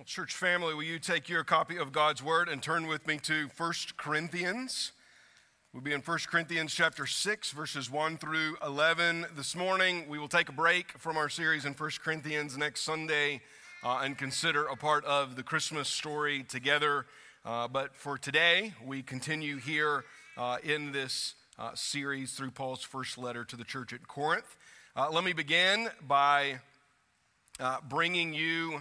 Well, church family, will you take your copy of God's Word and turn with me to 1 Corinthians? We'll be in 1 Corinthians chapter 6, verses 1 through 11 this morning. We will take a break from our series in 1 Corinthians next Sunday uh, and consider a part of the Christmas story together. Uh, but for today, we continue here uh, in this uh, series through Paul's first letter to the church at Corinth. Uh, let me begin by uh, bringing you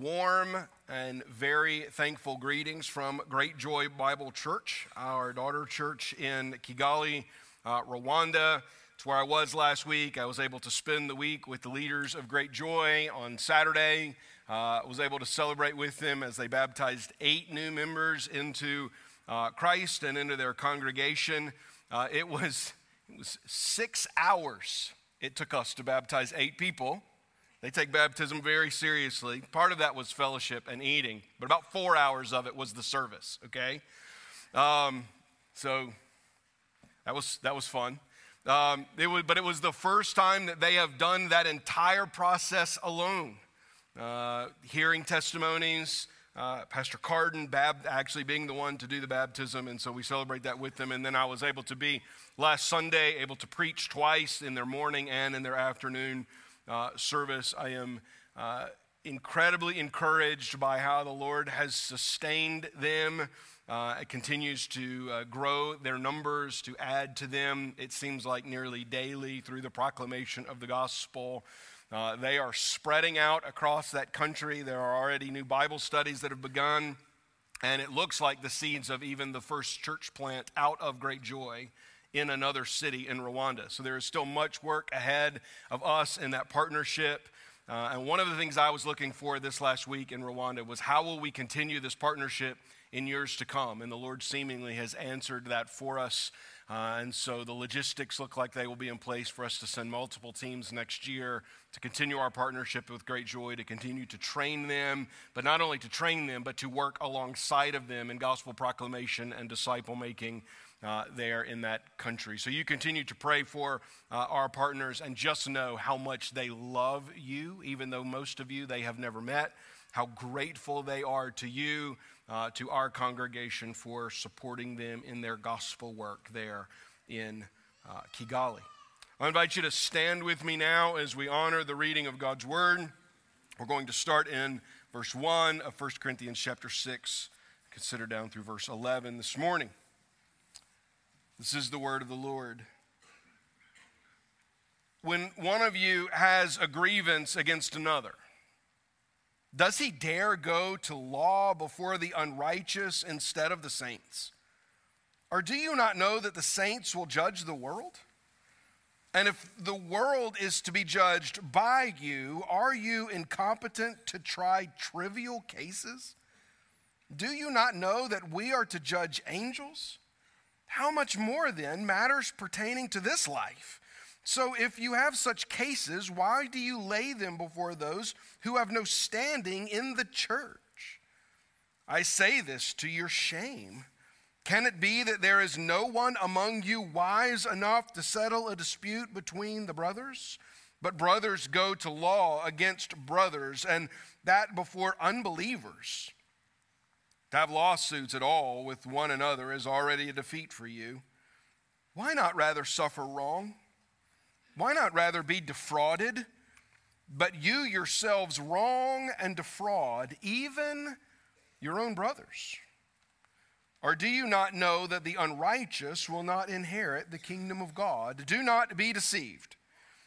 warm and very thankful greetings from Great Joy Bible Church, our daughter church in Kigali, uh, Rwanda. It's where I was last week. I was able to spend the week with the leaders of Great Joy on Saturday. I uh, was able to celebrate with them as they baptized eight new members into uh, Christ and into their congregation. Uh, it, was, it was six hours it took us to baptize eight people. They take baptism very seriously. Part of that was fellowship and eating, but about four hours of it was the service, okay? Um, so that was, that was fun. Um, it was, but it was the first time that they have done that entire process alone. Uh, hearing testimonies, uh, Pastor Carden Bab- actually being the one to do the baptism, and so we celebrate that with them. And then I was able to be last Sunday able to preach twice in their morning and in their afternoon uh, service. I am uh, incredibly encouraged by how the Lord has sustained them. Uh, it continues to uh, grow their numbers, to add to them, it seems like nearly daily through the proclamation of the gospel. Uh, they are spreading out across that country. There are already new Bible studies that have begun, and it looks like the seeds of even the first church plant out of great joy in another city in Rwanda. So there is still much work ahead of us in that partnership. Uh, and one of the things I was looking for this last week in Rwanda was how will we continue this partnership in years to come? And the Lord seemingly has answered that for us. Uh, and so the logistics look like they will be in place for us to send multiple teams next year to continue our partnership with Great Joy, to continue to train them, but not only to train them, but to work alongside of them in gospel proclamation and disciple making uh, there in that country. So you continue to pray for uh, our partners and just know how much they love you, even though most of you they have never met, how grateful they are to you, uh, to our congregation for supporting them in their gospel work there in uh, Kigali. I invite you to stand with me now as we honor the reading of God's word. We're going to start in verse 1 of 1 Corinthians chapter 6, consider down through verse 11 this morning. This is the word of the Lord. When one of you has a grievance against another, does he dare go to law before the unrighteous instead of the saints? Or do you not know that the saints will judge the world? And if the world is to be judged by you, are you incompetent to try trivial cases? Do you not know that we are to judge angels? How much more then matters pertaining to this life? So, if you have such cases, why do you lay them before those who have no standing in the church? I say this to your shame. Can it be that there is no one among you wise enough to settle a dispute between the brothers? But brothers go to law against brothers, and that before unbelievers. To have lawsuits at all with one another is already a defeat for you. Why not rather suffer wrong? Why not rather be defrauded? But you yourselves wrong and defraud even your own brothers. Or do you not know that the unrighteous will not inherit the kingdom of God? Do not be deceived.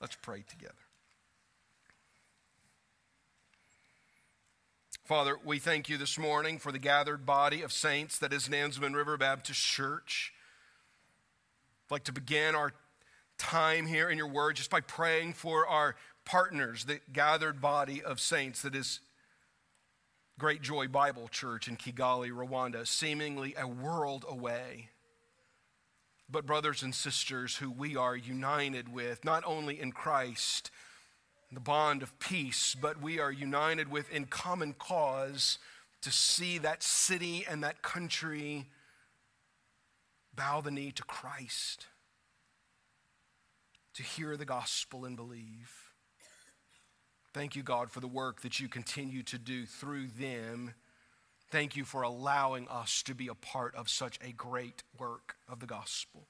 Let's pray together. Father, we thank you this morning for the gathered body of saints that is Nansemond River Baptist Church. I'd like to begin our time here in your word just by praying for our partners, the gathered body of saints that is Great Joy Bible Church in Kigali, Rwanda, seemingly a world away. But, brothers and sisters, who we are united with, not only in Christ, the bond of peace, but we are united with in common cause to see that city and that country bow the knee to Christ, to hear the gospel and believe. Thank you, God, for the work that you continue to do through them. Thank you for allowing us to be a part of such a great work of the gospel.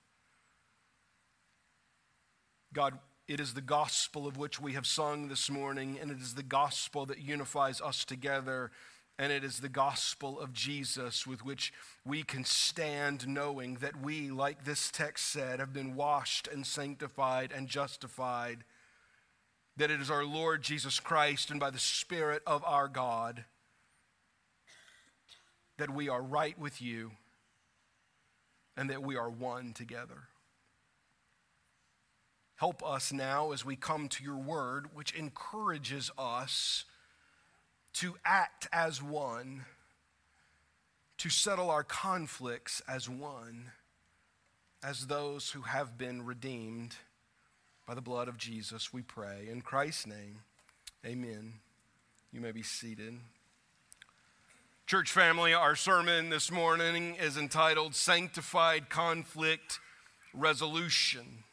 God, it is the gospel of which we have sung this morning, and it is the gospel that unifies us together, and it is the gospel of Jesus with which we can stand knowing that we, like this text said, have been washed and sanctified and justified that it is our Lord Jesus Christ and by the Spirit of our God that we are right with you and that we are one together. Help us now as we come to your word, which encourages us to act as one, to settle our conflicts as one, as those who have been redeemed by the blood of Jesus, we pray. In Christ's name, amen. You may be seated. Church family, our sermon this morning is entitled Sanctified Conflict Resolution.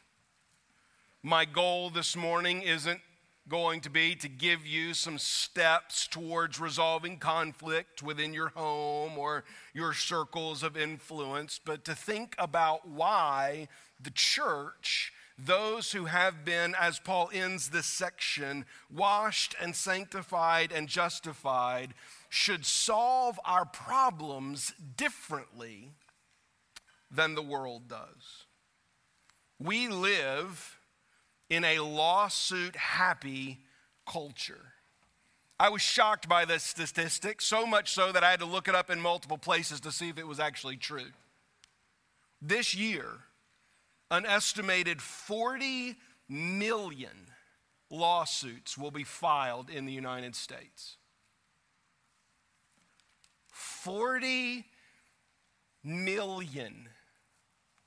My goal this morning isn't going to be to give you some steps towards resolving conflict within your home or your circles of influence, but to think about why the church those who have been, as Paul ends this section, washed and sanctified and justified, should solve our problems differently than the world does. We live in a lawsuit happy culture. I was shocked by this statistic, so much so that I had to look it up in multiple places to see if it was actually true. This year, an estimated 40 million lawsuits will be filed in the United States. 40 million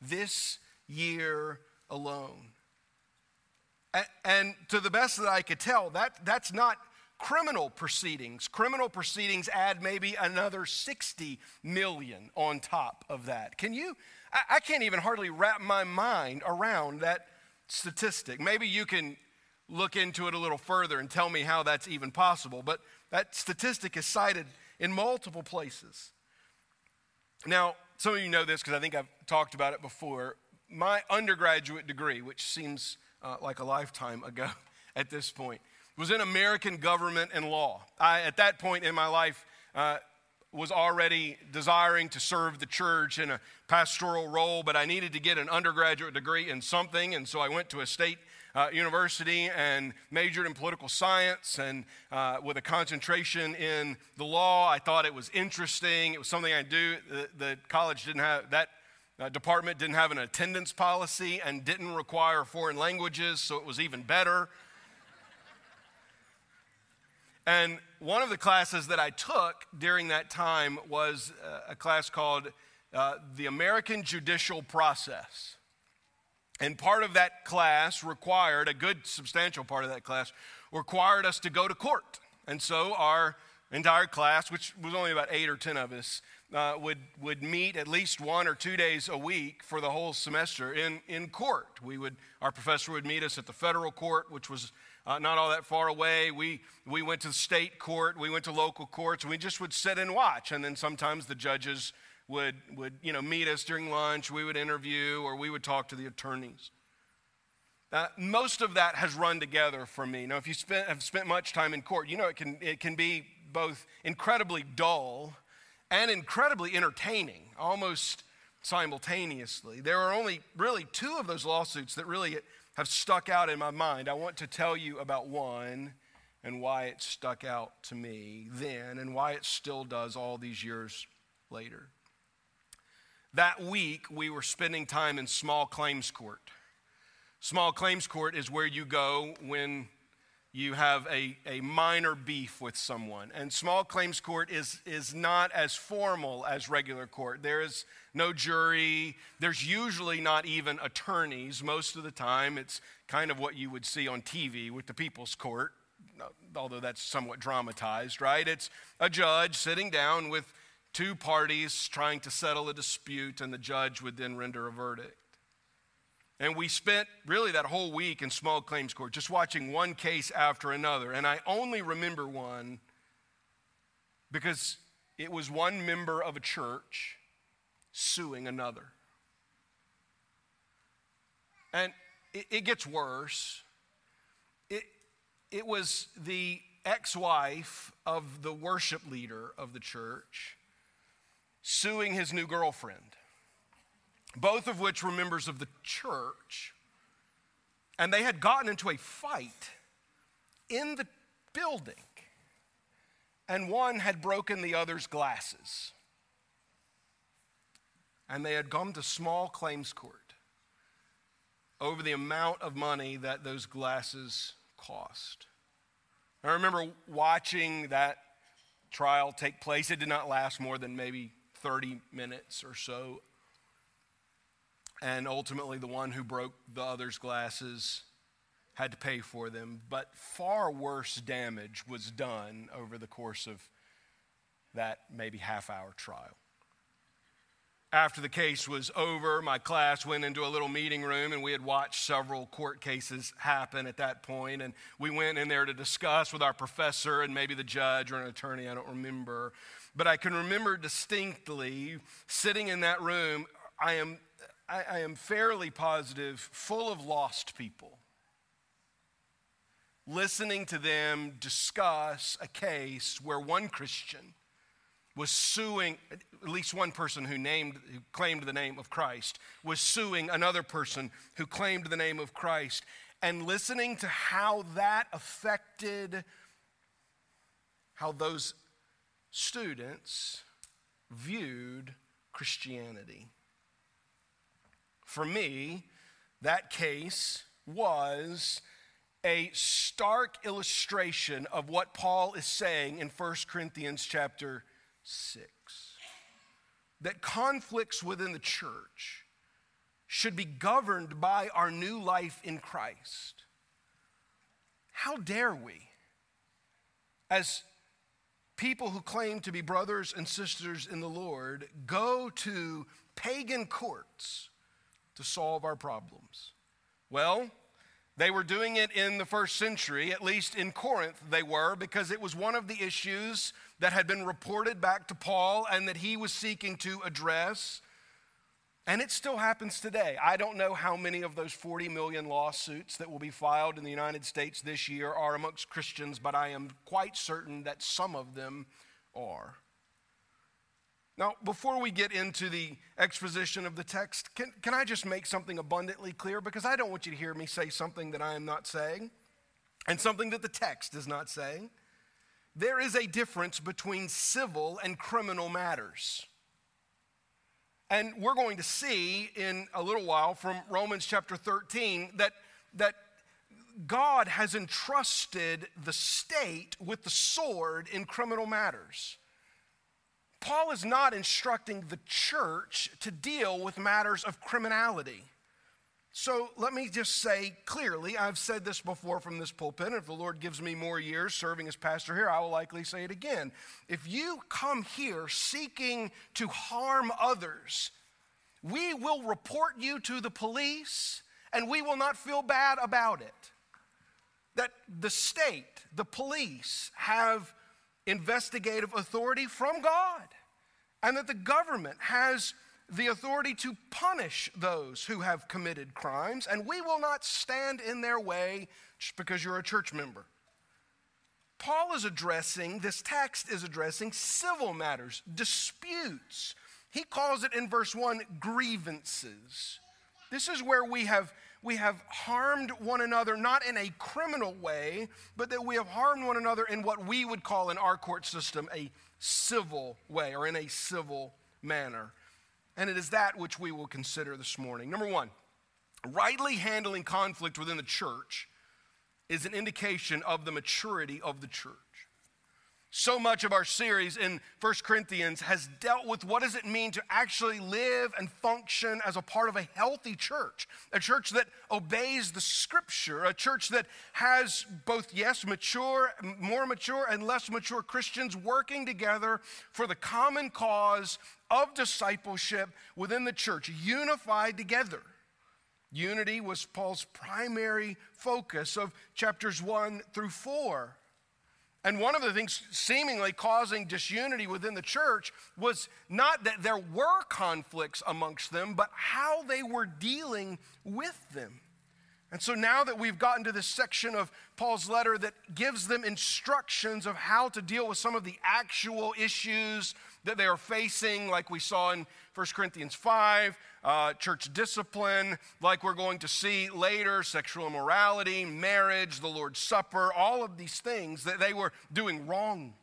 this year alone. And to the best that I could tell, that, that's not criminal proceedings. Criminal proceedings add maybe another 60 million on top of that. Can you I, I can't even hardly wrap my mind around that statistic. Maybe you can look into it a little further and tell me how that's even possible, but that statistic is cited in multiple places. Now, some of you know this because I think I've talked about it before. My undergraduate degree, which seems uh, like a lifetime ago at this point, was in American government and law. I, at that point in my life, uh, was already desiring to serve the church in a pastoral role, but I needed to get an undergraduate degree in something, and so I went to a state uh, university and majored in political science and uh, with a concentration in the law. I thought it was interesting. It was something I do. The, the college didn't have that. Uh, department didn't have an attendance policy and didn't require foreign languages, so it was even better. And one of the classes that I took during that time was uh, a class called uh, The American Judicial Process. And part of that class required, a good substantial part of that class, required us to go to court. And so our entire class, which was only about eight or ten of us, uh, would, would meet at least one or two days a week for the whole semester in, in court. We would, our professor would meet us at the federal court, which was uh, not all that far away. We, we went to the state court, we went to local courts, we just would sit and watch. And then sometimes the judges would, would you know, meet us during lunch, we would interview, or we would talk to the attorneys. Most of that has run together for me. Now, if you spent, have spent much time in court, you know it can, it can be both incredibly dull and incredibly entertaining, almost simultaneously. There are only really two of those lawsuits that really have stuck out in my mind. I want to tell you about one and why it stuck out to me then and why it still does all these years later. That week, we were spending time in small claims court. Small claims court is where you go when you have a, a minor beef with someone. And small claims court is, is not as formal as regular court. There is no jury, there's usually not even attorneys. Most of the time, it's kind of what you would see on TV with the people's court, although that's somewhat dramatized, right? It's a judge sitting down with two parties trying to settle a dispute, and the judge would then render a verdict. And we spent really that whole week in small claims court just watching one case after another. And I only remember one because it was one member of a church suing another. And it, it gets worse. It, it was the ex wife of the worship leader of the church suing his new girlfriend both of which were members of the church. And they had gotten into a fight in the building, and one had broken the other's glasses. And they had gone to small claims court over the amount of money that those glasses cost. I remember watching that trial take place. It did not last more than maybe 30 minutes or so. And ultimately, the one who broke the other's glasses had to pay for them. But far worse damage was done over the course of that maybe half hour trial. After the case was over, my class went into a little meeting room and we had watched several court cases happen at that point. And we went in there to discuss with our professor and maybe the judge or an attorney, I don't remember. But I can remember distinctly sitting in that room. I am I, I am fairly positive, full of lost people. Listening to them discuss a case where one Christian was suing at least one person who named who claimed the name of Christ was suing another person who claimed the name of Christ and listening to how that affected how those students viewed Christianity. For me, that case was a stark illustration of what Paul is saying in 1 Corinthians chapter 6. That conflicts within the church should be governed by our new life in Christ. How dare we, as people who claim to be brothers and sisters in the Lord, go to pagan courts to solve our problems? Well, they were doing it in the first century, at least in Corinth, they were, because it was one of the issues that had been reported back to Paul and that he was seeking to address. And it still happens today. I don't know how many of those 40 million lawsuits that will be filed in the United States this year are amongst Christians, but I am quite certain that some of them are. Now, before we get into the exposition of the text, can, can I just make something abundantly clear? Because I don't want you to hear me say something that I am not saying and something that the text is not saying. There is a difference between civil and criminal matters. And we're going to see in a little while from Romans chapter 13 that, that God has entrusted the state with the sword in criminal matters. Paul is not instructing the church to deal with matters of criminality. So let me just say clearly, I've said this before from this pulpit, and if the Lord gives me more years serving as pastor here, I will likely say it again. If you come here seeking to harm others, we will report you to the police and we will not feel bad about it. That the state, the police, have investigative authority from God, and that the government has the authority to punish those who have committed crimes, and we will not stand in their way just because you're a church member. Paul is addressing, this text is addressing civil matters, disputes. He calls it in verse 1 grievances. This is where we have we have harmed one another not in a criminal way, but that we have harmed one another in what we would call in our court system a civil way or in a civil manner. And it is that which we will consider this morning. Number one, rightly handling conflict within the church is an indication of the maturity of the church. So much of our series in 1 Corinthians has dealt with what does it mean to actually live and function as a part of a healthy church, a church that obeys the scripture, a church that has both yes mature, more mature and less mature Christians working together for the common cause of discipleship within the church, unified together. Unity was Paul's primary focus of chapters 1 through 4. And one of the things seemingly causing disunity within the church was not that there were conflicts amongst them, but how they were dealing with them. And so now that we've gotten to this section of Paul's letter that gives them instructions of how to deal with some of the actual issues that they are facing, like we saw in 1 Corinthians 5, uh, church discipline, like we're going to see later, sexual immorality, marriage, the Lord's Supper, all of these things that they were doing wrong.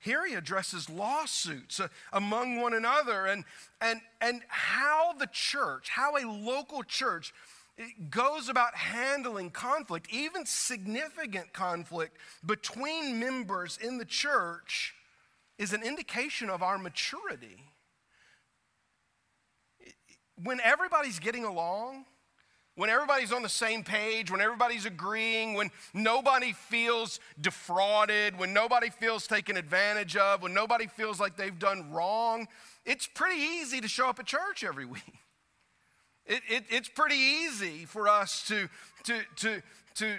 Here he addresses lawsuits uh, among one another and, and, and how the church, how a local church goes about handling conflict, even significant conflict between members in the church, is an indication of our maturity when everybody's getting along, when everybody's on the same page, when everybody's agreeing, when nobody feels defrauded, when nobody feels taken advantage of, when nobody feels like they've done wrong, it's pretty easy to show up at church every week. It, it, it's pretty easy for us to, to, to, to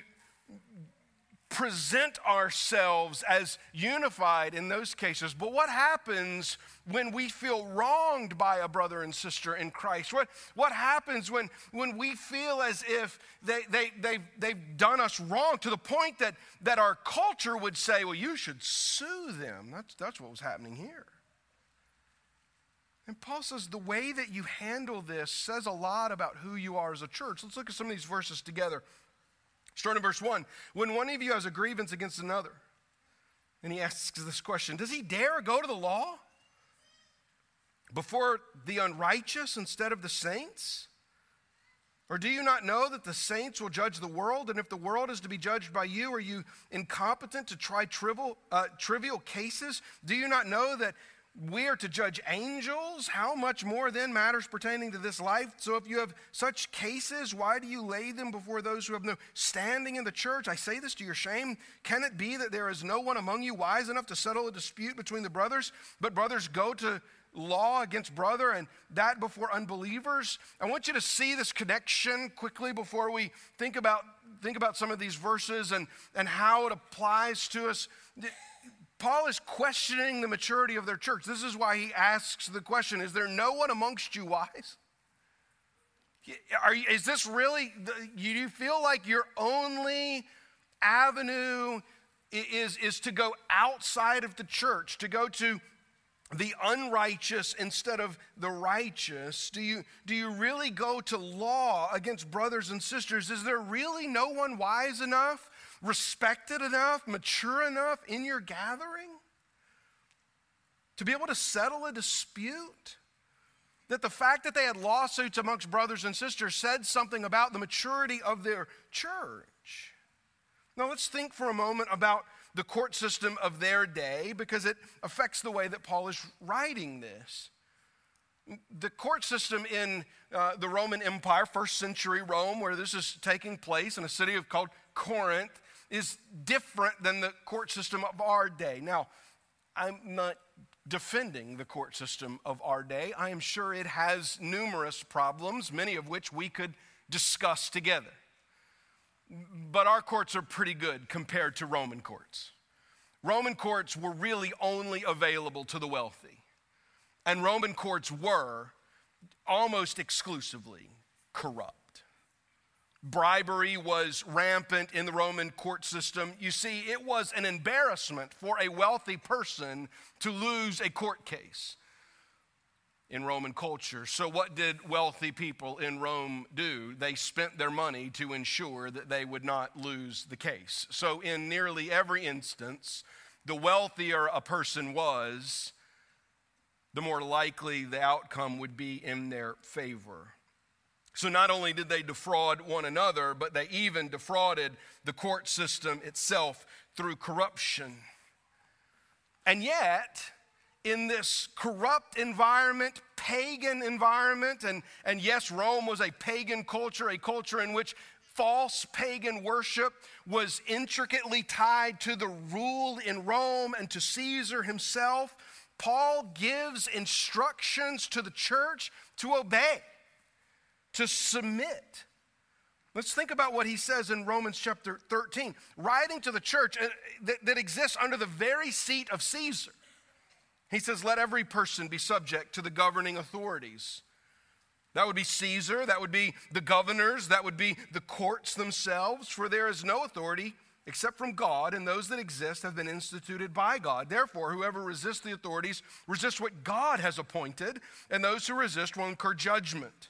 present ourselves as unified in those cases. But what happens when we feel wronged by a brother and sister in Christ? What, what happens when, when we feel as if they, they, they've, they've done us wrong to the point that, that our culture would say, well, you should sue them? That's, that's what was happening here. And Paul says the way that you handle this says a lot about who you are as a church. Let's look at some of these verses together. Starting in verse 1 When one of you has a grievance against another, and he asks this question Does he dare go to the law before the unrighteous instead of the saints? Or do you not know that the saints will judge the world? And if the world is to be judged by you, are you incompetent to try trivial, uh, trivial cases? Do you not know that we are to judge angels. How much more then matters pertaining to this life? So if you have such cases, why do you lay them before those who have no standing in the church? I say this to your shame. Can it be that there is no one among you wise enough to settle a dispute between the brothers, but brothers go to law against brother and that before unbelievers? I want you to see this connection quickly before we think about think about some of these verses and, and how it applies to us. Paul is questioning the maturity of their church. This is why he asks the question Is there no one amongst you wise? Are, is this really, do you feel like your only avenue is, is to go outside of the church, to go to the unrighteous instead of the righteous? Do you, do you really go to law against brothers and sisters? Is there really no one wise enough respected enough, mature enough in your gathering to be able to settle a dispute? That the fact that they had lawsuits amongst brothers and sisters said something about the maturity of their church. Now, let's think for a moment about the court system of their day because it affects the way that Paul is writing this. The court system in uh, the Roman Empire, first century Rome, where this is taking place in a city called Corinth, is different than the court system of our day. Now, I'm not defending the court system of our day. I am sure it has numerous problems, many of which we could discuss together. But our courts are pretty good compared to Roman courts. Roman courts were really only available to the wealthy, and Roman courts were almost exclusively corrupt. Bribery was rampant in the Roman court system. You see, it was an embarrassment for a wealthy person to lose a court case in Roman culture. So, what did wealthy people in Rome do? They spent their money to ensure that they would not lose the case. So, in nearly every instance, the wealthier a person was, the more likely the outcome would be in their favor. So not only did they defraud one another, but they even defrauded the court system itself through corruption. And yet, in this corrupt environment, pagan environment, and, and yes, Rome was a pagan culture, a culture in which false pagan worship was intricately tied to the rule in Rome and to Caesar himself. Paul gives instructions to the church to obey to submit. Let's think about what he says in Romans chapter 13, writing to the church uh, that, that exists under the very seat of Caesar. He says, Let every person be subject to the governing authorities. That would be Caesar, that would be the governors, that would be the courts themselves, for there is no authority except from God, and those that exist have been instituted by God. Therefore, whoever resists the authorities resists what God has appointed, and those who resist will incur judgment.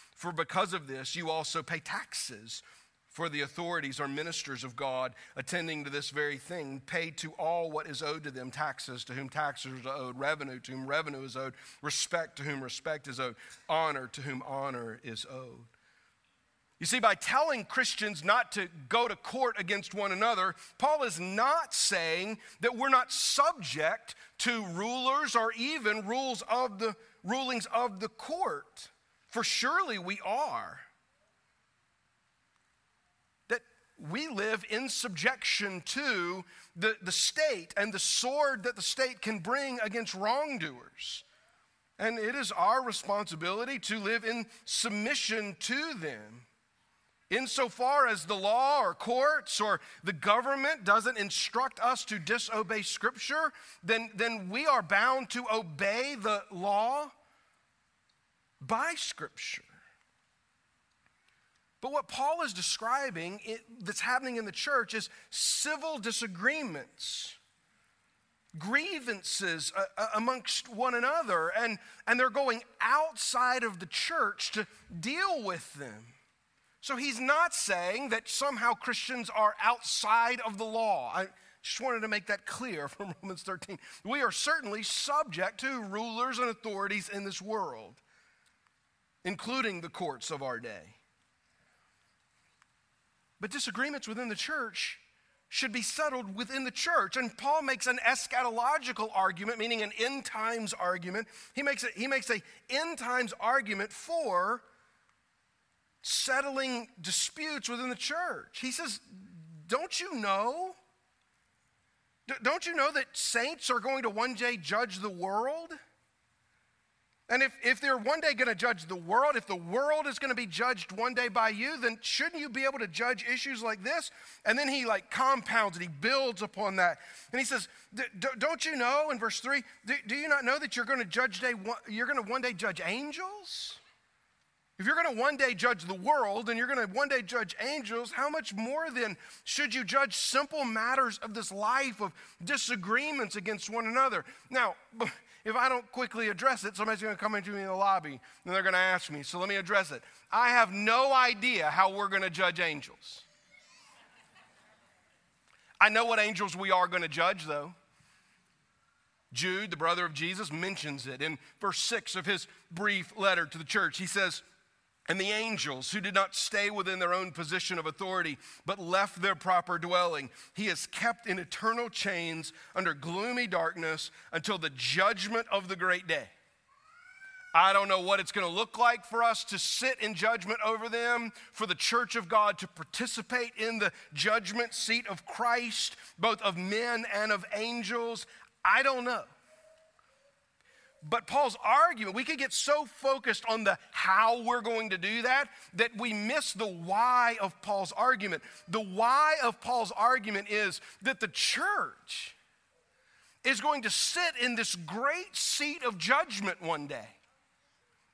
For because of this, you also pay taxes. For the authorities are ministers of God, attending to this very thing. Pay to all what is owed to them taxes, to whom taxes are owed, revenue, to whom revenue is owed, respect, to whom respect is owed, honor, to whom honor is owed. You see, by telling Christians not to go to court against one another, Paul is not saying that we're not subject to rulers or even rules of the rulings of the court. For surely we are. That we live in subjection to the, the state and the sword that the state can bring against wrongdoers. And it is our responsibility to live in submission to them. Insofar as the law or courts or the government doesn't instruct us to disobey Scripture, then, then we are bound to obey the law by Scripture. But what Paul is describing it, that's happening in the church is civil disagreements, grievances uh, uh, amongst one another, and, and they're going outside of the church to deal with them. So he's not saying that somehow Christians are outside of the law. I just wanted to make that clear from Romans 13. We are certainly subject to rulers and authorities in this world including the courts of our day. But disagreements within the church should be settled within the church. And Paul makes an eschatological argument, meaning an end times argument. He makes, a, he makes a end times argument for settling disputes within the church. He says, Don't you know? Don't you know that saints are going to one day judge the world? And if, if they're one day going to judge the world, if the world is going to be judged one day by you, then shouldn't you be able to judge issues like this? And then he like compounds it, he builds upon that. And he says, Don't you know, in verse 3, do, do you not know that you're going to judge day, you're going to one day judge angels? If you're going to one day judge the world and you're going to one day judge angels, how much more then should you judge simple matters of this life of disagreements against one another? Now, if I don't quickly address it, somebody's going to come into me in the lobby and they're going to ask me. So let me address it. I have no idea how we're going to judge angels. I know what angels we are going to judge, though. Jude, the brother of Jesus, mentions it in verse 6 of his brief letter to the church. He says, and the angels who did not stay within their own position of authority, but left their proper dwelling. He is kept in eternal chains under gloomy darkness until the judgment of the great day. I don't know what it's going to look like for us to sit in judgment over them, for the church of God to participate in the judgment seat of Christ, both of men and of angels. I don't know. But Paul's argument, we could get so focused on the how we're going to do that that we miss the why of Paul's argument. The why of Paul's argument is that the church is going to sit in this great seat of judgment one day.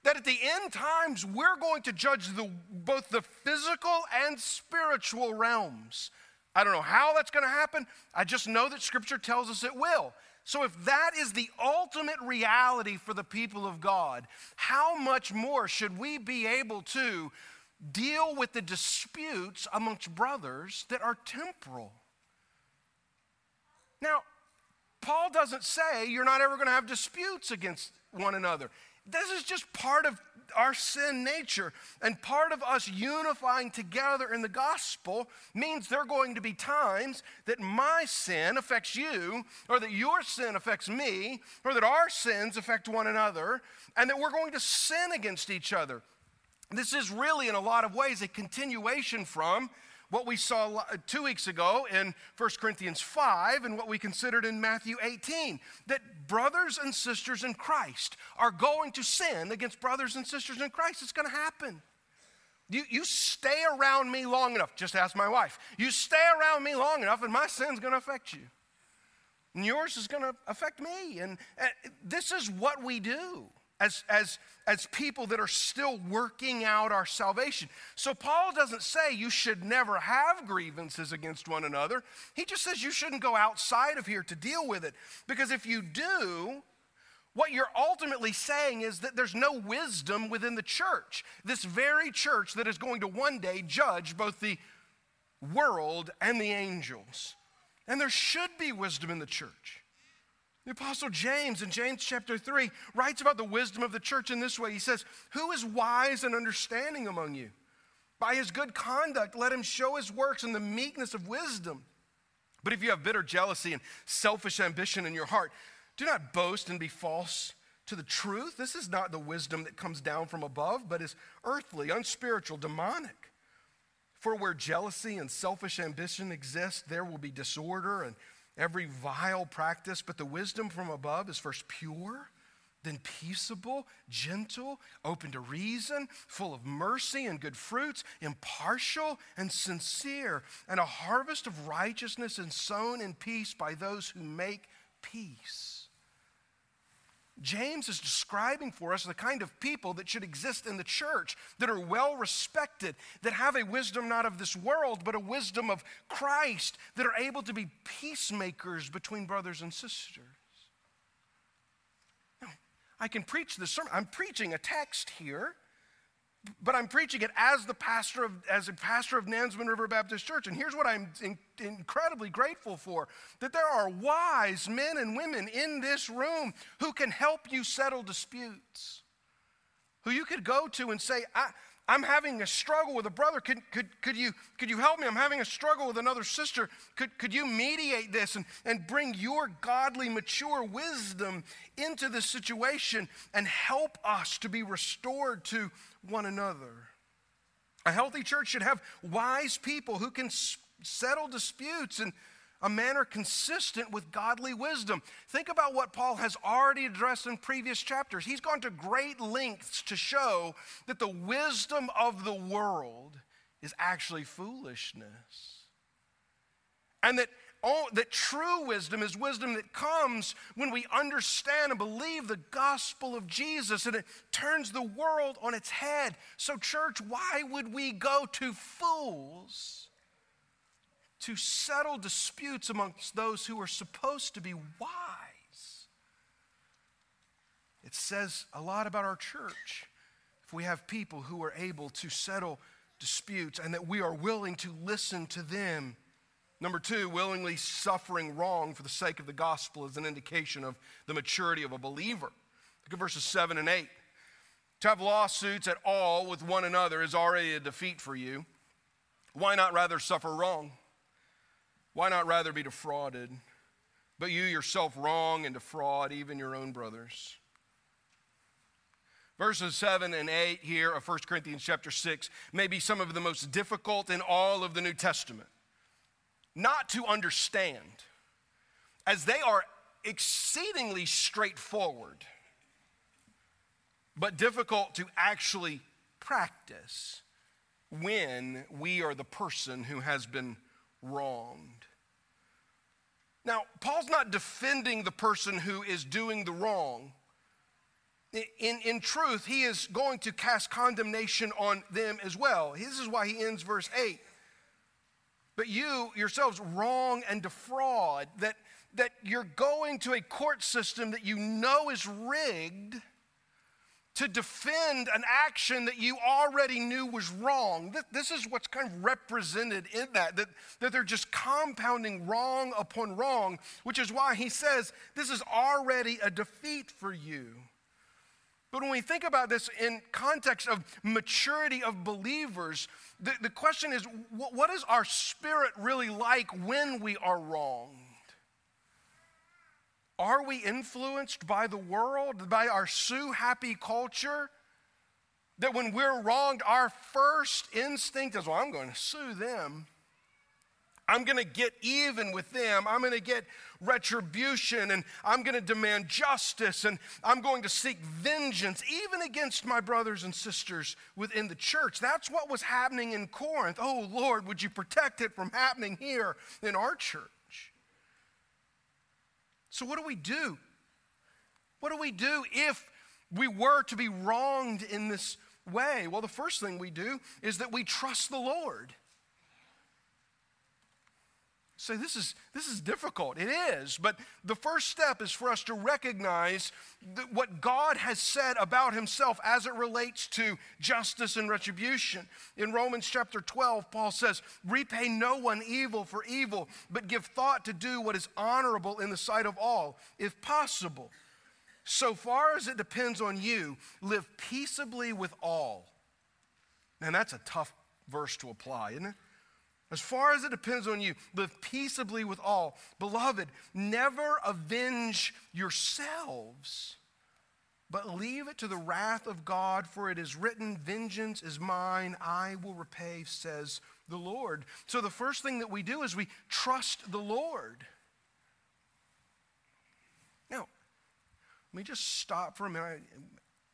that at the end times we're going to judge the, both the physical and spiritual realms. I don't know how that's going to happen. I just know that Scripture tells us it will. So, if that is the ultimate reality for the people of God, how much more should we be able to deal with the disputes amongst brothers that are temporal? Now, Paul doesn't say you're not ever going to have disputes against one another. This is just part of our sin nature. And part of us unifying together in the gospel means there are going to be times that my sin affects you, or that your sin affects me, or that our sins affect one another, and that we're going to sin against each other. This is really, in a lot of ways, a continuation from what we saw uh, two weeks ago in 1 Corinthians 5 and what we considered in Matthew 18 that brothers and sisters in Christ are going to sin against brothers and sisters in Christ. It's going to happen. You, you stay around me long enough, just ask my wife. You stay around me long enough, and my sin's going to affect you. And yours is going to affect me. And, and this is what we do as, as, as people that are still working out our salvation. So Paul doesn't say you should never have grievances against one another. He just says you shouldn't go outside of here to deal with it. Because if you do, what you're ultimately saying is that there's no wisdom within the church. This very church that is going to one day judge both the world and the angels. And there should be wisdom in the church. The Apostle James in James chapter 3 writes about the wisdom of the church in this way. He says, Who is wise and understanding among you? By his good conduct, let him show his works in the meekness of wisdom. But if you have bitter jealousy and selfish ambition in your heart, do not boast and be false to the truth. This is not the wisdom that comes down from above, but is earthly, unspiritual, demonic. For where jealousy and selfish ambition exist, there will be disorder and every vile practice, but the wisdom from above is first pure, then peaceable, gentle, open to reason, full of mercy and good fruits, impartial and sincere, and a harvest of righteousness and sown in peace by those who make peace. James is describing for us the kind of people that should exist in the church that are well respected, that have a wisdom not of this world, but a wisdom of Christ, that are able to be peacemakers between brothers and sisters. Now, I can preach this sermon. I'm preaching a text here but I'm preaching it as the pastor of as a pastor of Nansemond River Baptist Church. And here's what I'm in, incredibly grateful for: that there are wise men and women in this room who can help you settle disputes, who you could go to and say, I, I'm having a struggle with a brother. Could, could, could, you, could you help me? I'm having a struggle with another sister. Could, could you mediate this and, and bring your godly, mature wisdom into this situation and help us to be restored to one another? A healthy church should have wise people who can settle disputes and a manner consistent with godly wisdom. Think about what Paul has already addressed in previous chapters. He's gone to great lengths to show that the wisdom of the world is actually foolishness. And that, that true wisdom is wisdom that comes when we understand and believe the gospel of Jesus and it turns the world on its head. So, church, why would we go to fools? To settle disputes amongst those who are supposed to be wise. It says a lot about our church if we have people who are able to settle disputes and that we are willing to listen to them. Number two, willingly suffering wrong for the sake of the gospel is an indication of the maturity of a believer. Look at verses 7 and 8. To have lawsuits at all with one another is already a defeat for you. Why not rather suffer wrong? Why not rather be defrauded? But you yourself wrong and defraud even your own brothers. Verses 7 and 8 here of 1 Corinthians chapter 6 may be some of the most difficult in all of the New Testament. Not to understand, as they are exceedingly straightforward, but difficult to actually practice when we are the person who has been wronged. Now, Paul's not defending the person who is doing the wrong. in, in truth, he is going to cast condemnation on them as well. This is why he ends verse 8. But you yourselves wrong and defraud, that, that you're going to a court system that you know is rigged to defend an action that you already knew was wrong. This is what's kind of represented in that, that, that they're just compounding wrong upon wrong, which is why he says this is already a defeat for you. But when we think about this in context of maturity of believers, the, the question is what, is our spirit really like when we are wronged? Are we influenced by the world, by our sue happy culture? That when we're wronged, our first instinct is, well, I'm going to sue them. I'm going to get even with them. I'm going to get retribution and I'm going to demand justice and I'm going to seek vengeance, even against my brothers and sisters within the church. That's what was happening in Corinth. Oh, Lord, would you protect it from happening here in our church? So, what do we do? What do we do if we were to be wronged in this way? Well, the first thing we do is that we trust the Lord say this is this is difficult. It is. But the first step is for us to recognize what god has said about himself as it relates to justice and retribution. In romans chapter 12 paul says repay no one evil for evil but give thought to do what is honorable in the sight of all if possible. So far as it depends on you live peaceably with all. And that's a tough verse to apply isn't it as far as it depends on you, live peaceably with all. Beloved, never avenge yourselves, but leave it to the wrath of God, for it is written, Vengeance is mine, I will repay, says the Lord. So the first thing that we do is we trust the Lord. Now, let me just stop for a minute.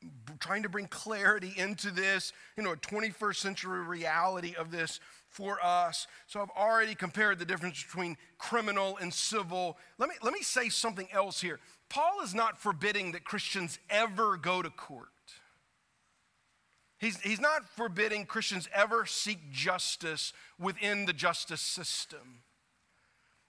I'm trying to bring clarity into this, you know, a 21st century reality of this for us. So I've already compared the difference between criminal and civil. Let me, let me say something else here. Paul is not forbidding that Christians ever go to court. He's, he's not forbidding Christians ever seek justice within the justice system.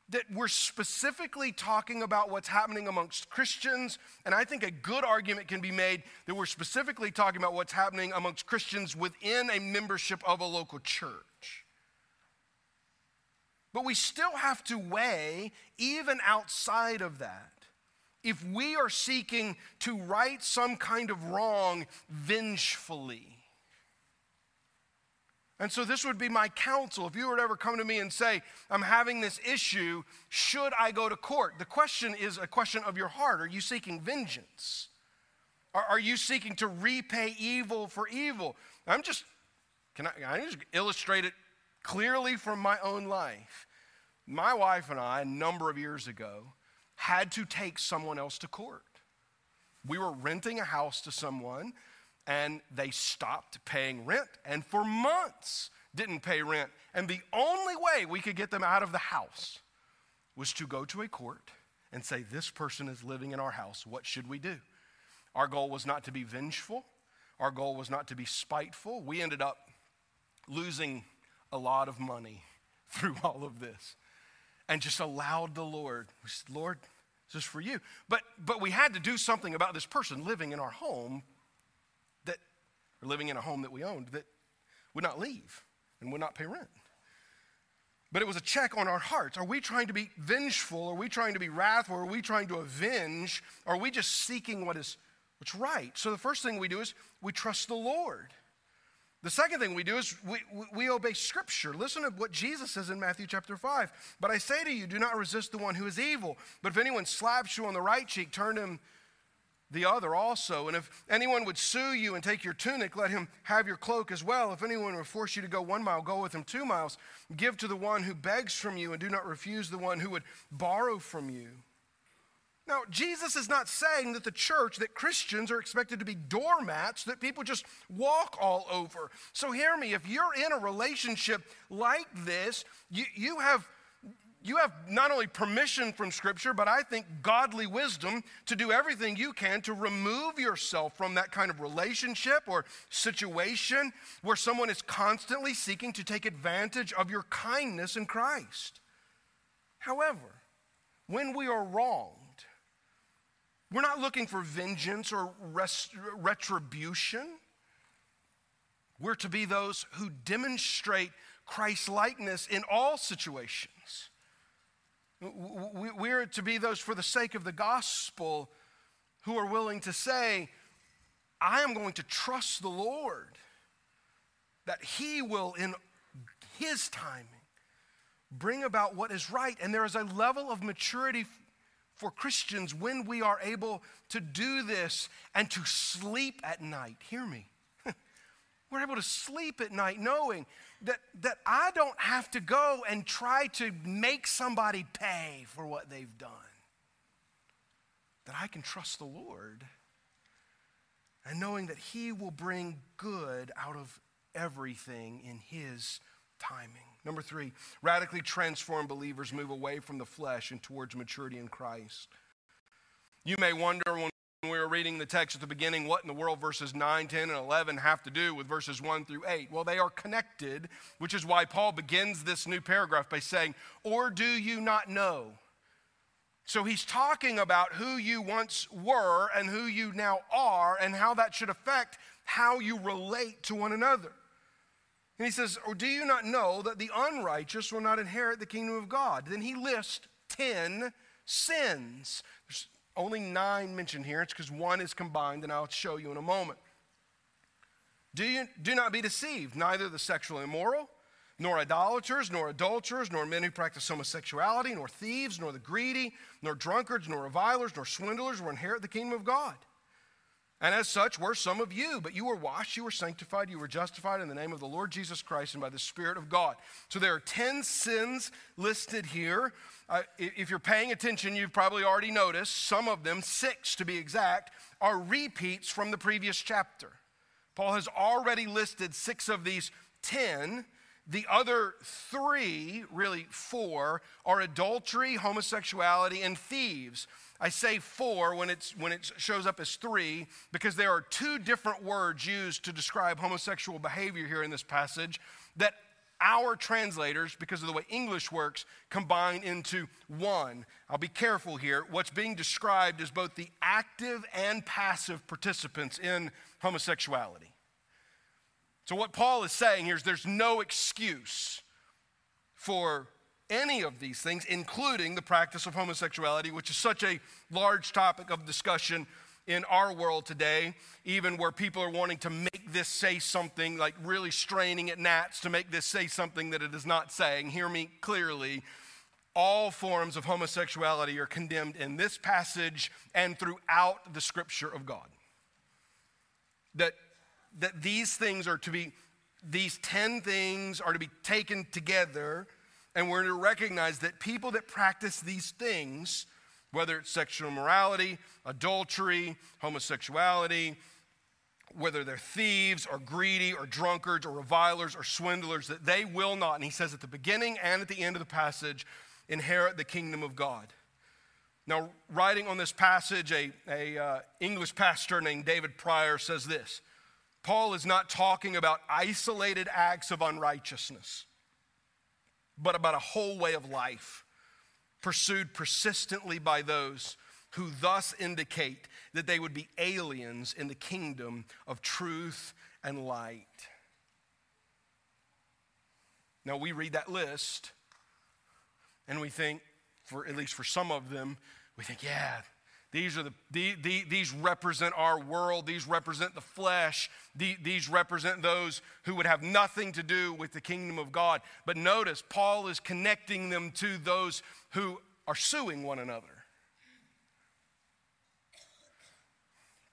That we're specifically talking about what's happening amongst Christians, and I think a good argument can be made that we're specifically talking about what's happening amongst Christians within a membership of a local church. But we still have to weigh, even outside of that, if we are seeking to right some kind of wrong vengefully. And so, this would be my counsel. If you were to ever come to me and say, I'm having this issue, should I go to court? The question is a question of your heart. Are you seeking vengeance? Are, you seeking to repay evil for evil? I'm just, can I, I just illustrate it clearly from my own life. My wife and I, a number of years ago, had to take someone else to court. We were renting a house to someone, and they stopped paying rent, and for months didn't pay rent. And the only way we could get them out of the house was to go to a court and say, This person is living in our house. What should we do? Our goal was not to be vengeful, our goal was not to be spiteful. We ended up losing a lot of money through all of this and just allowed the Lord, said, Lord, this is for you. But, but we had to do something about this person living in our home that, or living in a home that we owned that would not leave and would not pay rent. But it was a check on our hearts. Are we trying to be vengeful? Are we trying to be wrathful? Are we trying to avenge? Are we just seeking what is what's right? So the first thing we do is we trust the Lord. The second thing we do is we, we obey Scripture. Listen to what Jesus says in Matthew chapter 5. But I say to you, do not resist the one who is evil. But if anyone slaps you on the right cheek, turn him the other also. And if anyone would sue you and take your tunic, let him have your cloak as well. If anyone would force you to go one mile, go with him two miles. Give to the one who begs from you, and do not refuse the one who would borrow from you. Now, Jesus is not saying that the church, that Christians are expected to be doormats that people just walk all over. So, hear me if you're in a relationship like this, you, you have you have not only permission from Scripture, but I think godly wisdom to do everything you can to remove yourself from that kind of relationship or situation where someone is constantly seeking to take advantage of your kindness in Christ. However, when we are wronged, we're not looking for vengeance or res- retribution. We're to be those who demonstrate Christ likeness in all situations. We're to be those for the sake of the gospel who are willing to say, I am going to trust the Lord that He will, in His timing, bring about what is right. And there is a level of maturity for Christians when we are able to do this and to sleep at night. Hear me. We're able to sleep at night knowing that, that I don't have to go and try to make somebody pay for what they've done. That I can trust the Lord and knowing that He will bring good out of everything in His timing. Number three, radically transformed believers move away from the flesh and towards maturity in Christ. You may wonder when we were reading the text at the beginning, what in the world verses 9, 10, and 11 have to do with verses 1 through 8? Well, they are connected, which is why Paul begins this new paragraph by saying, Or do you not know? So he's talking about who you once were and who you now are and how that should affect how you relate to one another. And he says, Or do you not know that the unrighteous will not inherit the kingdom of God? Then he lists 10 sins. There's only nine mentioned here. It's because one is combined, and I'll show you in a moment. Do, you, do not be deceived, neither the sexually immoral, nor idolaters, nor adulterers, nor men who practice homosexuality, nor thieves, nor the greedy, nor drunkards, nor revilers, nor swindlers will inherit the kingdom of God. And as such were some of you, but you were washed, you were sanctified, you were justified in the name of the Lord Jesus Christ and by the Spirit of God. So there are 10 sins listed here. Uh, if you're paying attention, you've probably already noticed some of them, six to be exact, are repeats from the previous chapter. Paul has already listed six of these 10. The other three, really four, are adultery, homosexuality, and thieves. I say four when, it's, when it shows up as three because there are two different words used to describe homosexual behavior here in this passage that our translators, because of the way English works, combine into one. I'll be careful here. What's being described is both the active and passive participants in homosexuality. So, what Paul is saying here is there's no excuse for any of these things, including the practice of homosexuality, which is such a large topic of discussion in our world today, even where people are wanting to make this say something, like really straining at gnats to make this say something that it is not saying. Hear me clearly. All forms of homosexuality are condemned in this passage and throughout the scripture of God. That, that these things are to be, these 10 things are to be taken together and we're to recognize that people that practice these things, whether it's sexual immorality, adultery, homosexuality, whether they're thieves or greedy or drunkards or revilers or swindlers, that they will not, and he says at the beginning and at the end of the passage, inherit the kingdom of God. Now, writing on this passage, a, a uh, English pastor named David Prior says this Paul is not talking about isolated acts of unrighteousness but about a whole way of life pursued persistently by those who thus indicate that they would be aliens in the kingdom of truth and light. Now, we read that list and we think, for at least for some of them, we think, yeah, these, are the, the, the, these represent our world. These represent the flesh. The, these represent those who would have nothing to do with the kingdom of God. But notice, Paul is connecting them to those who are suing one another.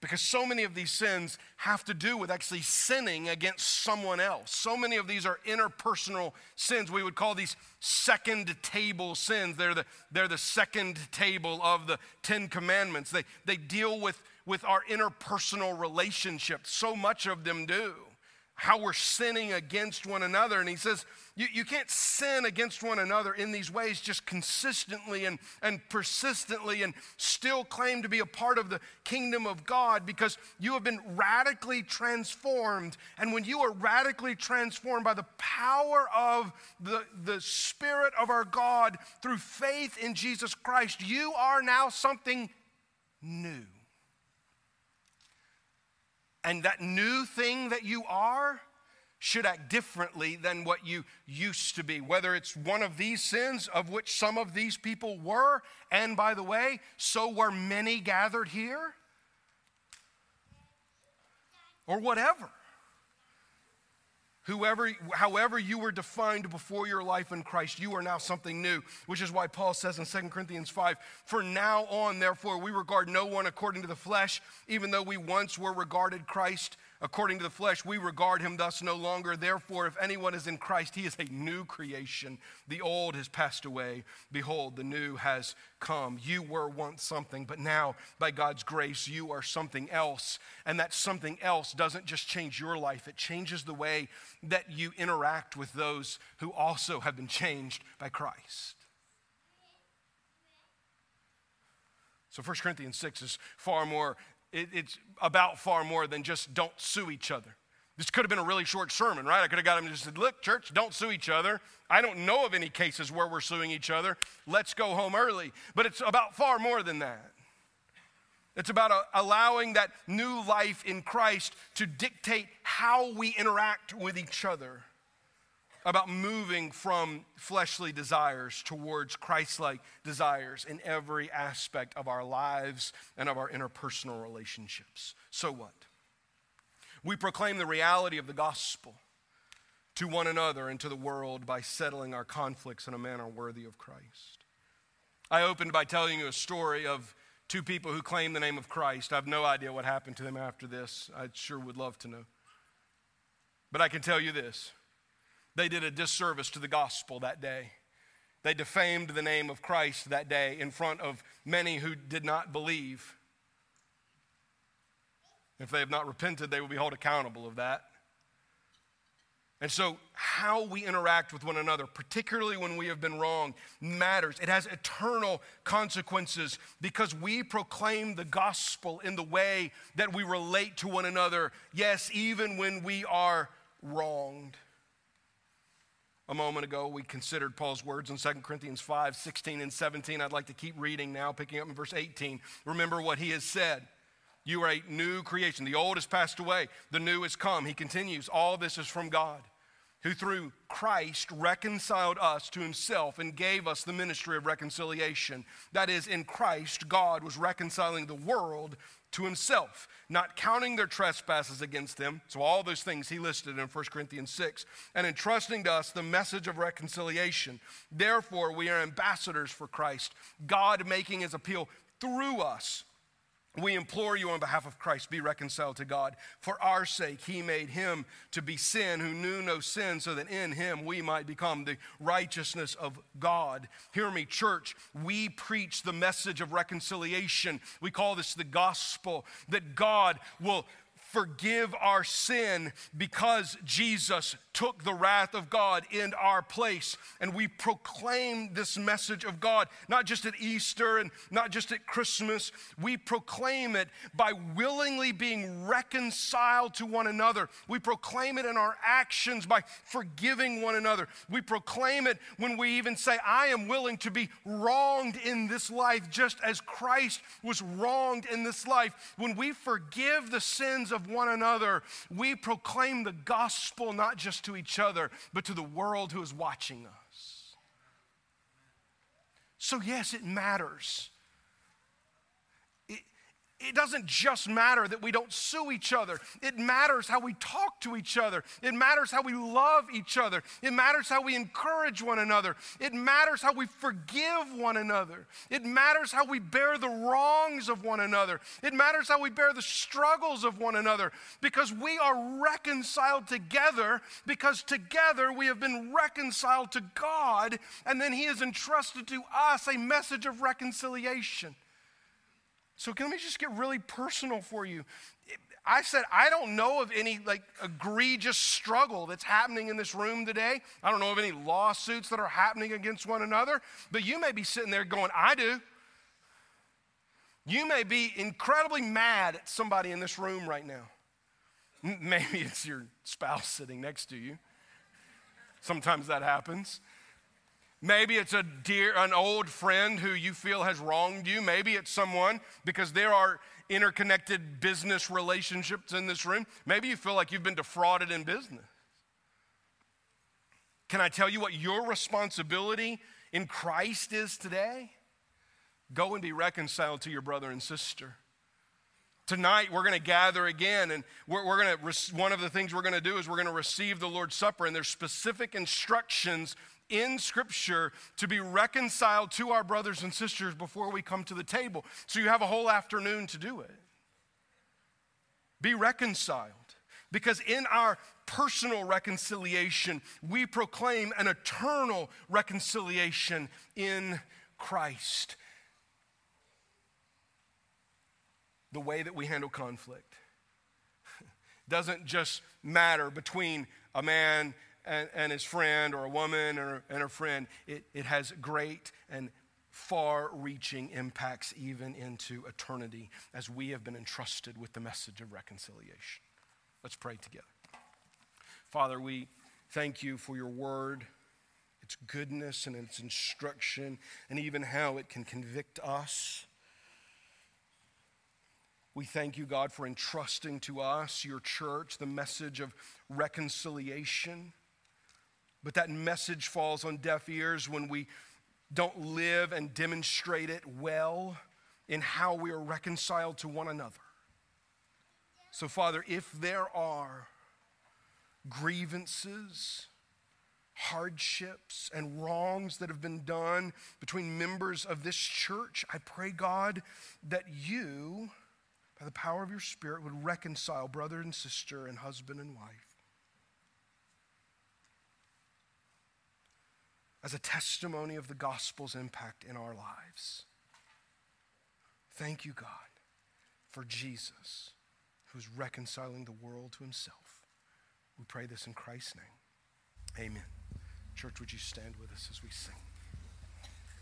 Because so many of these sins have to do with actually sinning against someone else. So many of these are interpersonal sins. We would call these second table sins. They're the, they're the second table of the Ten Commandments. They, they deal with, with our interpersonal relationships. So much of them do. How we're sinning against one another. And he says, you, you can't sin against one another in these ways just consistently and, and persistently and still claim to be a part of the kingdom of God because you have been radically transformed. And when you are radically transformed by the power of the, the Spirit of our God through faith in Jesus Christ, you are now something new. And that new thing that you are should act differently than what you used to be. Whether it's one of these sins, of which some of these people were, and by the way, so were many gathered here, or whatever. Whoever, however you were defined before your life in Christ, you are now something new, which is why Paul says in 2 Corinthians 5 For now on, therefore, we regard no one according to the flesh, even though we once were regarded Christ according to the flesh, we regard him thus no longer. Therefore, if anyone is in Christ, he is a new creation. The old has passed away. Behold, the new has come. You were once something, but now, by God's grace, you are something else. And that something else doesn't just change your life, it changes the way that you interact with those who also have been changed by Christ. So 1 Corinthians 6 is far more it, it's about far more than just don't sue each other. This could have been a really short sermon, right? I could have got him and just said, Look, church, don't sue each other. I don't know of any cases where we're suing each other. Let's go home early. But it's about far more than that. It's about a, allowing that new life in Christ to dictate how we interact with each other about moving from fleshly desires towards Christ like desires in every aspect of our lives and of our interpersonal relationships. So what? We proclaim the reality of the gospel to one another and to the world by settling our conflicts in a manner worthy of Christ. I opened by telling you a story of two people who claim the name of Christ. I have no idea what happened to them after this. I sure would love to know. But I can tell you this they did a disservice to the gospel that day. They defamed the name of Christ that day in front of many who did not believe. If they have not repented, they will be held accountable of that. And so, how we interact with one another, particularly when we have been wrong, matters. It has eternal consequences because we proclaim the gospel in the way that we relate to one another, yes, even when we are wronged. A moment ago, we considered Paul's words in 2 Corinthians 5 16 and 17. I'd like to keep reading now, picking up in verse 18. Remember what he has said. You are a new creation. The old has passed away, the new has come. He continues, All this is from God, who through Christ reconciled us to himself and gave us the ministry of reconciliation. That is, in Christ, God was reconciling the world to himself, not counting their trespasses against them. So, all those things he listed in 1 Corinthians 6, and entrusting to us the message of reconciliation. Therefore, we are ambassadors for Christ, God making his appeal through us. We implore you on behalf of Christ, be reconciled to God. For our sake, he made him to be sin who knew no sin, so that in him we might become the righteousness of God. Hear me, church. We preach the message of reconciliation. We call this the gospel that God will forgive our sin because Jesus took the wrath of God in our place. And we proclaim this message of God, not just at Easter and not just at Christmas. We proclaim it by willingly being reconciled to one another. We proclaim it in our actions by forgiving one another. We proclaim it when we even say, I am willing to be wronged in this life just as Christ was wronged in this life. When we forgive the sins of of one another, we proclaim the gospel not just to each other, but to the world who is watching us. So, yes, it matters it doesn't just matter that we don't sue each other. It matters how we talk to each other. It matters how we love each other. It matters how we encourage one another. It matters how we forgive one another. It matters how we bear the wrongs of one another. It matters how we bear the struggles of one another because we are reconciled together because together we have been reconciled to God and then He has entrusted to us a message of reconciliation. So, can let me just get really personal for you. I said, I don't know of any like egregious struggle that's happening in this room today. I don't know of any lawsuits that are happening against one another, but you may be sitting there going, I do. You may be incredibly mad at somebody in this room right now. Maybe it's your spouse sitting next to you. Sometimes that happens. Maybe it's a dear, an old friend who you feel has wronged you. Maybe it's someone because there are interconnected business relationships in this room. Maybe you feel like you've been defrauded in business. Can I tell you what your responsibility in Christ is today? Go and be reconciled to your brother and sister. Tonight, we're going to gather again, and we're, we're going to, one of the things we're going to do is we're going to receive the Lord's Supper, and there's specific instructions in Scripture to be reconciled to our brothers and sisters before we come to the table. So you have a whole afternoon to do it. Be reconciled. Because in our personal reconciliation, we proclaim an eternal reconciliation in Christ. The way that we handle conflict doesn't just matter between a man and, and his friend or a woman or, and her friend, it, it has great and far reaching impacts even into eternity as we have been entrusted with the message of reconciliation. Let's pray together. Father, we thank you for your word, its goodness and its instruction, and even how it can convict us. We thank you, God, for entrusting to us, your church, the message of reconciliation. But that message falls on deaf ears when we don't live and demonstrate it well in how we are reconciled to one another. So, Father, if there are grievances, hardships, and wrongs that have been done between members of this church, I pray, God, that you, by the power of your Spirit, would reconcile brother and sister and husband and wife. As a testimony of the gospel's impact in our lives. Thank you, God, for Jesus, who's reconciling the world to himself. We pray this in Christ's name. Amen. Church, would you stand with us as we sing?